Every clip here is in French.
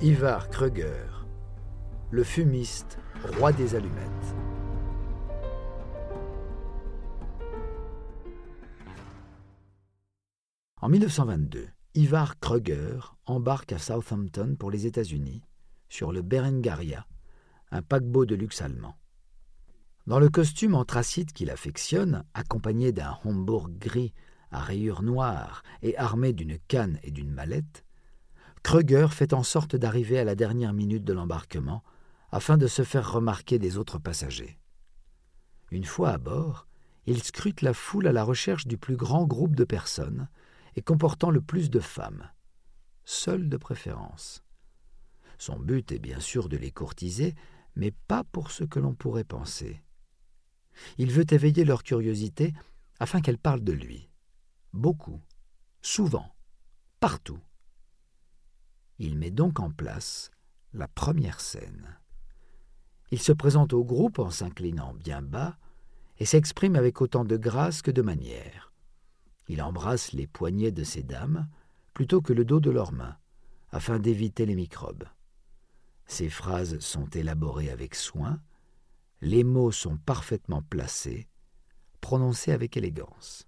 Ivar Kruger, le fumiste, roi des allumettes. En 1922, Ivar Kruger embarque à Southampton pour les États-Unis sur le Berengaria, un paquebot de luxe allemand. Dans le costume anthracite qu'il affectionne, accompagné d'un Homburg gris à rayures noires et armé d'une canne et d'une mallette, Kruger fait en sorte d'arriver à la dernière minute de l'embarquement afin de se faire remarquer des autres passagers. Une fois à bord, il scrute la foule à la recherche du plus grand groupe de personnes et comportant le plus de femmes, seules de préférence. Son but est bien sûr de les courtiser, mais pas pour ce que l'on pourrait penser. Il veut éveiller leur curiosité afin qu'elles parlent de lui. Beaucoup, souvent, partout. Il met donc en place la première scène. Il se présente au groupe en s'inclinant bien bas et s'exprime avec autant de grâce que de manière. Il embrasse les poignets de ces dames plutôt que le dos de leurs mains, afin d'éviter les microbes. Ses phrases sont élaborées avec soin, les mots sont parfaitement placés, prononcés avec élégance.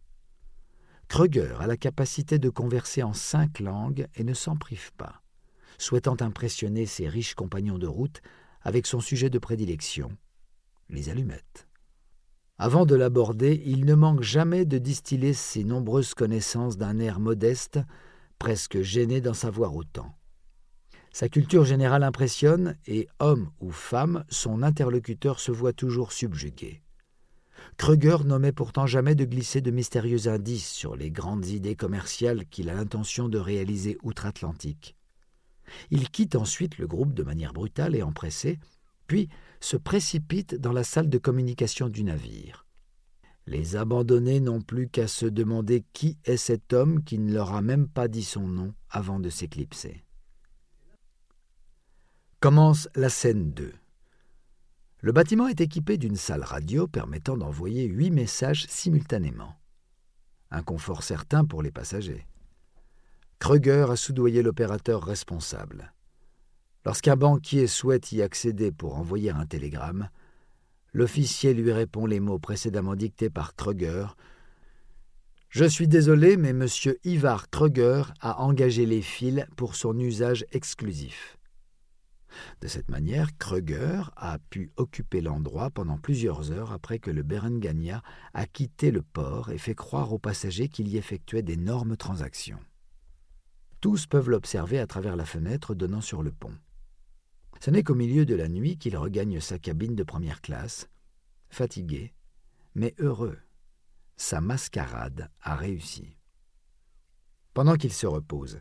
Kruger a la capacité de converser en cinq langues et ne s'en prive pas, souhaitant impressionner ses riches compagnons de route avec son sujet de prédilection, les allumettes. Avant de l'aborder, il ne manque jamais de distiller ses nombreuses connaissances d'un air modeste, presque gêné d'en savoir autant. Sa culture générale impressionne et, homme ou femme, son interlocuteur se voit toujours subjugué. Kruger n'omet pourtant jamais de glisser de mystérieux indices sur les grandes idées commerciales qu'il a l'intention de réaliser outre-Atlantique. Il quitte ensuite le groupe de manière brutale et empressée, puis se précipite dans la salle de communication du navire. Les abandonnés n'ont plus qu'à se demander qui est cet homme qui ne leur a même pas dit son nom avant de s'éclipser. Commence la scène 2. Le bâtiment est équipé d'une salle radio permettant d'envoyer huit messages simultanément. Un confort certain pour les passagers. Kruger a soudoyé l'opérateur responsable. Lorsqu'un banquier souhaite y accéder pour envoyer un télégramme, l'officier lui répond les mots précédemment dictés par Kruger. Je suis désolé, mais M. Ivar Kruger a engagé les fils pour son usage exclusif. De cette manière, Kruger a pu occuper l'endroit pendant plusieurs heures après que le Berengania a quitté le port et fait croire aux passagers qu'il y effectuait d'énormes transactions. Tous peuvent l'observer à travers la fenêtre donnant sur le pont. Ce n'est qu'au milieu de la nuit qu'il regagne sa cabine de première classe, fatigué, mais heureux. Sa mascarade a réussi. Pendant qu'il se repose,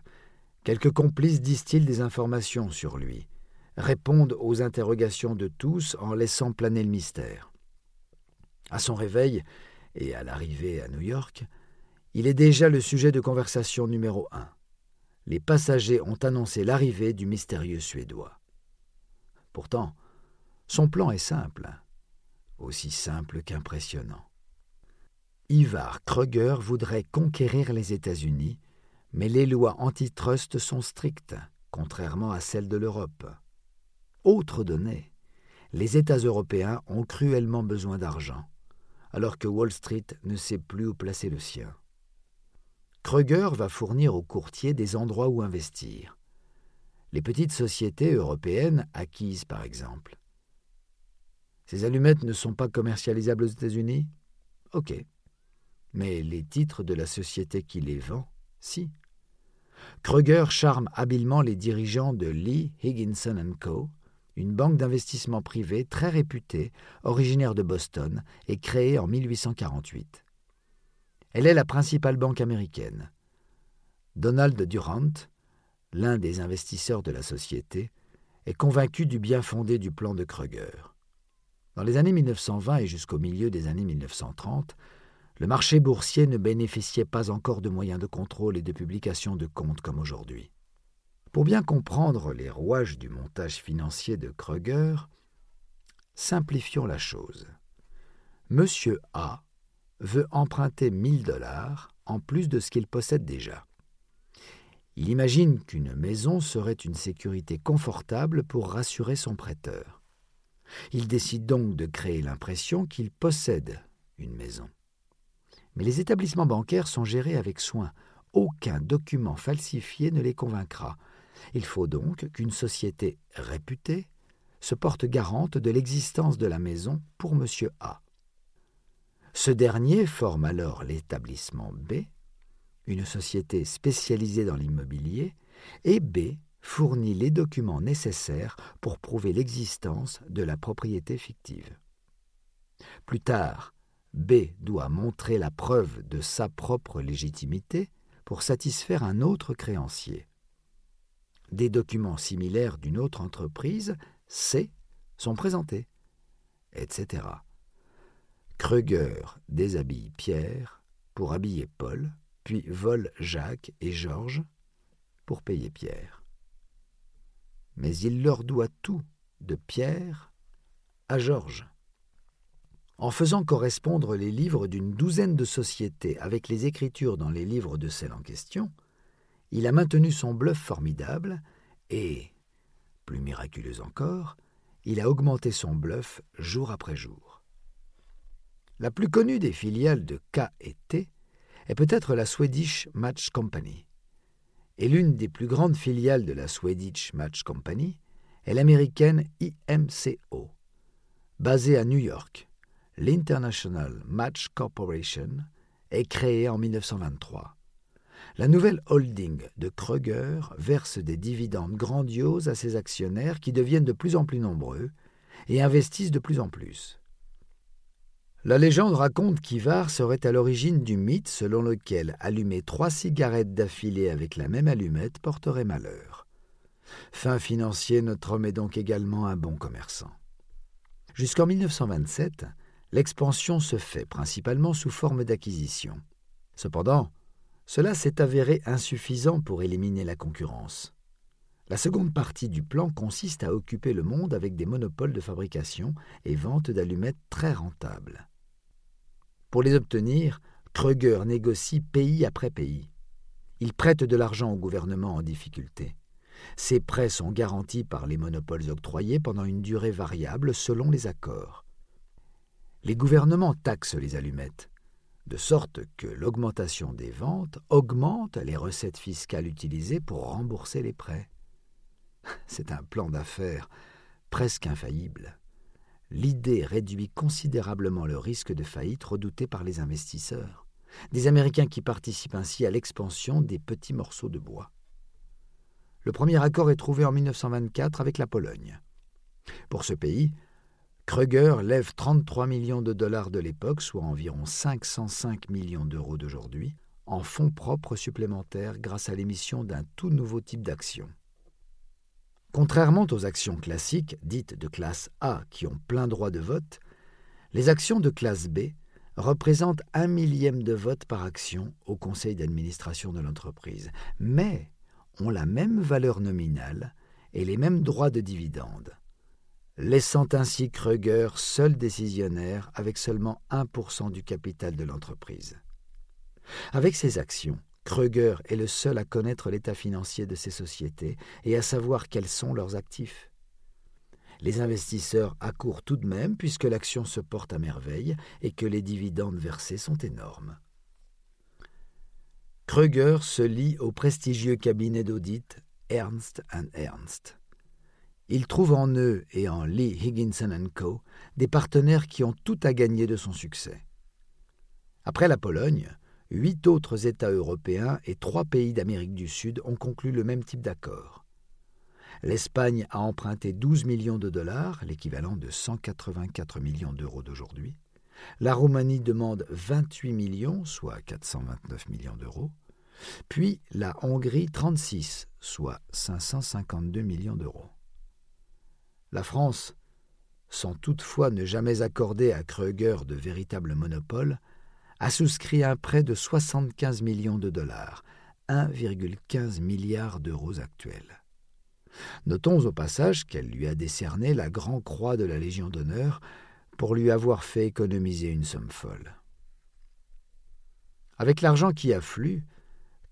quelques complices disent-ils des informations sur lui, répondent aux interrogations de tous en laissant planer le mystère. À son réveil et à l'arrivée à New York, il est déjà le sujet de conversation numéro un. Les passagers ont annoncé l'arrivée du mystérieux Suédois. Pourtant, son plan est simple, aussi simple qu'impressionnant. Ivar Kruger voudrait conquérir les États-Unis, mais les lois antitrust sont strictes, contrairement à celles de l'Europe. Autre donnée, les États européens ont cruellement besoin d'argent, alors que Wall Street ne sait plus où placer le sien. Kruger va fournir aux courtiers des endroits où investir. Les petites sociétés européennes acquises, par exemple. Ces allumettes ne sont pas commercialisables aux États-Unis? Ok. Mais les titres de la société qui les vend, si. Kruger charme habilement les dirigeants de Lee Higginson Co., une banque d'investissement privée très réputée, originaire de Boston et créée en 1848. Elle est la principale banque américaine. Donald Durant, l'un des investisseurs de la société, est convaincu du bien fondé du plan de Kruger. Dans les années 1920 et jusqu'au milieu des années 1930, le marché boursier ne bénéficiait pas encore de moyens de contrôle et de publication de comptes comme aujourd'hui. Pour bien comprendre les rouages du montage financier de Kruger, simplifions la chose. Monsieur A veut emprunter 1000 dollars en plus de ce qu'il possède déjà. Il imagine qu'une maison serait une sécurité confortable pour rassurer son prêteur. Il décide donc de créer l'impression qu'il possède une maison. Mais les établissements bancaires sont gérés avec soin. Aucun document falsifié ne les convaincra. Il faut donc qu'une société réputée se porte garante de l'existence de la maison pour M. A. Ce dernier forme alors l'établissement B, une société spécialisée dans l'immobilier, et B fournit les documents nécessaires pour prouver l'existence de la propriété fictive. Plus tard, B doit montrer la preuve de sa propre légitimité pour satisfaire un autre créancier. Des documents similaires d'une autre entreprise, C, sont présentés, etc. Kruger déshabille Pierre pour habiller Paul, puis vole Jacques et Georges pour payer Pierre. Mais il leur doit tout, de Pierre à Georges. En faisant correspondre les livres d'une douzaine de sociétés avec les écritures dans les livres de celle en question, il a maintenu son bluff formidable et, plus miraculeux encore, il a augmenté son bluff jour après jour. La plus connue des filiales de K et T est peut-être la Swedish Match Company. Et l'une des plus grandes filiales de la Swedish Match Company est l'américaine IMCO, basée à New York l'International Match Corporation est créée en 1923. La nouvelle holding de Kruger verse des dividendes grandioses à ses actionnaires qui deviennent de plus en plus nombreux et investissent de plus en plus. La légende raconte qu'Ivar serait à l'origine du mythe selon lequel allumer trois cigarettes d'affilée avec la même allumette porterait malheur. Fin financier, notre homme est donc également un bon commerçant. Jusqu'en 1927, l'expansion se fait principalement sous forme d'acquisition. Cependant, cela s'est avéré insuffisant pour éliminer la concurrence. La seconde partie du plan consiste à occuper le monde avec des monopoles de fabrication et vente d'allumettes très rentables. Pour les obtenir, Kruger négocie pays après pays. Il prête de l'argent au gouvernement en difficulté. Ces prêts sont garantis par les monopoles octroyés pendant une durée variable selon les accords les gouvernements taxent les allumettes, de sorte que l'augmentation des ventes augmente les recettes fiscales utilisées pour rembourser les prêts. C'est un plan d'affaires presque infaillible. L'idée réduit considérablement le risque de faillite redouté par les investisseurs, des Américains qui participent ainsi à l'expansion des petits morceaux de bois. Le premier accord est trouvé en 1924 avec la Pologne. Pour ce pays, Kruger lève 33 millions de dollars de l'époque, soit environ 505 millions d'euros d'aujourd'hui, en fonds propres supplémentaires grâce à l'émission d'un tout nouveau type d'action. Contrairement aux actions classiques, dites de classe A, qui ont plein droit de vote, les actions de classe B représentent un millième de vote par action au conseil d'administration de l'entreprise, mais ont la même valeur nominale et les mêmes droits de dividende laissant ainsi Kruger seul décisionnaire avec seulement 1% du capital de l'entreprise. Avec ses actions, Kruger est le seul à connaître l'état financier de ses sociétés et à savoir quels sont leurs actifs. Les investisseurs accourent tout de même puisque l'action se porte à merveille et que les dividendes versés sont énormes. Kruger se lie au prestigieux cabinet d'audit Ernst Ernst. Il trouve en eux et en Lee Higginson Co. des partenaires qui ont tout à gagner de son succès. Après la Pologne, huit autres États européens et trois pays d'Amérique du Sud ont conclu le même type d'accord. L'Espagne a emprunté 12 millions de dollars, l'équivalent de 184 millions d'euros d'aujourd'hui. La Roumanie demande 28 millions, soit 429 millions d'euros. Puis la Hongrie 36, soit 552 millions d'euros. La France, sans toutefois ne jamais accorder à Kruger de véritable monopole, a souscrit un prêt de 75 millions de dollars, 1,15 milliard d'euros actuels. Notons au passage qu'elle lui a décerné la Grand Croix de la Légion d'honneur pour lui avoir fait économiser une somme folle. Avec l'argent qui afflue,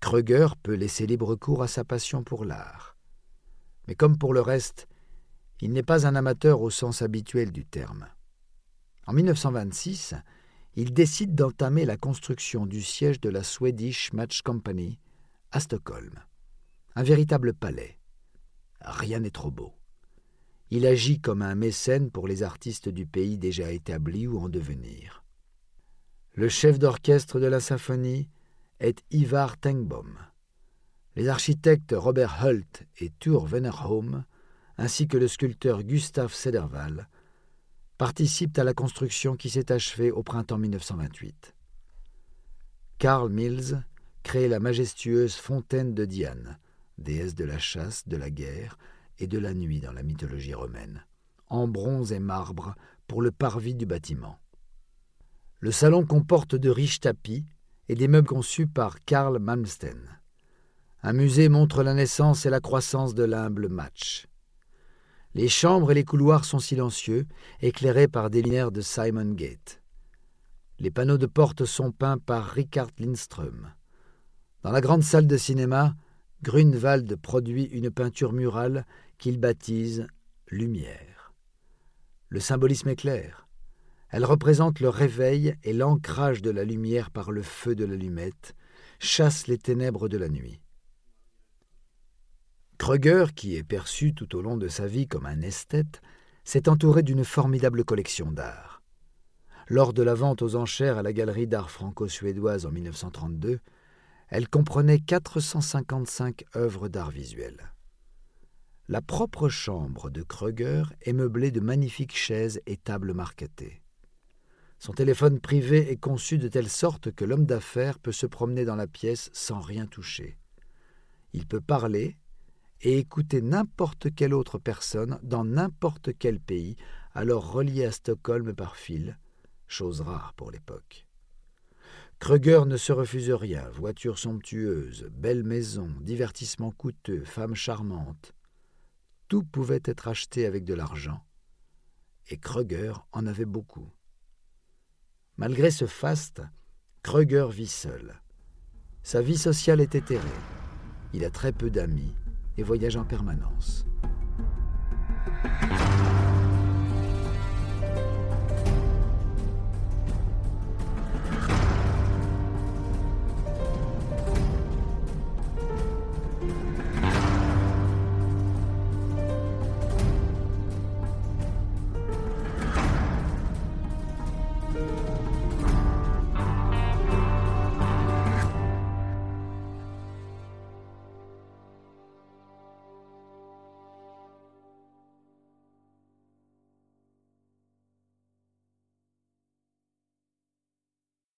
Kreuger peut laisser libre cours à sa passion pour l'art. Mais comme pour le reste, il n'est pas un amateur au sens habituel du terme. En 1926, il décide d'entamer la construction du siège de la Swedish Match Company à Stockholm. Un véritable palais. Rien n'est trop beau. Il agit comme un mécène pour les artistes du pays déjà établis ou en devenir. Le chef d'orchestre de la symphonie est Ivar Tengboom. Les architectes Robert Hult et Thur Wennerholm, ainsi que le sculpteur Gustav Sederval, participent à la construction qui s'est achevée au printemps 1928. Karl Mills crée la majestueuse fontaine de Diane, déesse de la chasse, de la guerre et de la nuit dans la mythologie romaine, en bronze et marbre pour le parvis du bâtiment. Le salon comporte de riches tapis et des meubles conçus par Karl Malmsten. Un musée montre la naissance et la croissance de l'humble match. Les chambres et les couloirs sont silencieux, éclairés par des lumières de Simon Gate. Les panneaux de porte sont peints par Richard Lindström. Dans la grande salle de cinéma, Grunewald produit une peinture murale qu'il baptise Lumière. Le symbolisme est clair. Elle représente le réveil et l'ancrage de la lumière par le feu de l'allumette, chasse les ténèbres de la nuit. Kreuger, qui est perçu tout au long de sa vie comme un esthète, s'est entouré d'une formidable collection d'art. Lors de la vente aux enchères à la Galerie d'art franco-suédoise en 1932, elle comprenait 455 œuvres d'art visuel. La propre chambre de Kreuger est meublée de magnifiques chaises et tables marquetées. Son téléphone privé est conçu de telle sorte que l'homme d'affaires peut se promener dans la pièce sans rien toucher. Il peut parler et écouter n'importe quelle autre personne dans n'importe quel pays, alors relié à Stockholm par fil, chose rare pour l'époque. Kreuger ne se refuse rien, voiture somptueuse, belle maison, divertissement coûteux, femme charmante. Tout pouvait être acheté avec de l'argent, et Kreuger en avait beaucoup. Malgré ce faste, Kreuger vit seul. Sa vie sociale est éthérée. Il a très peu d'amis et voyage en permanence.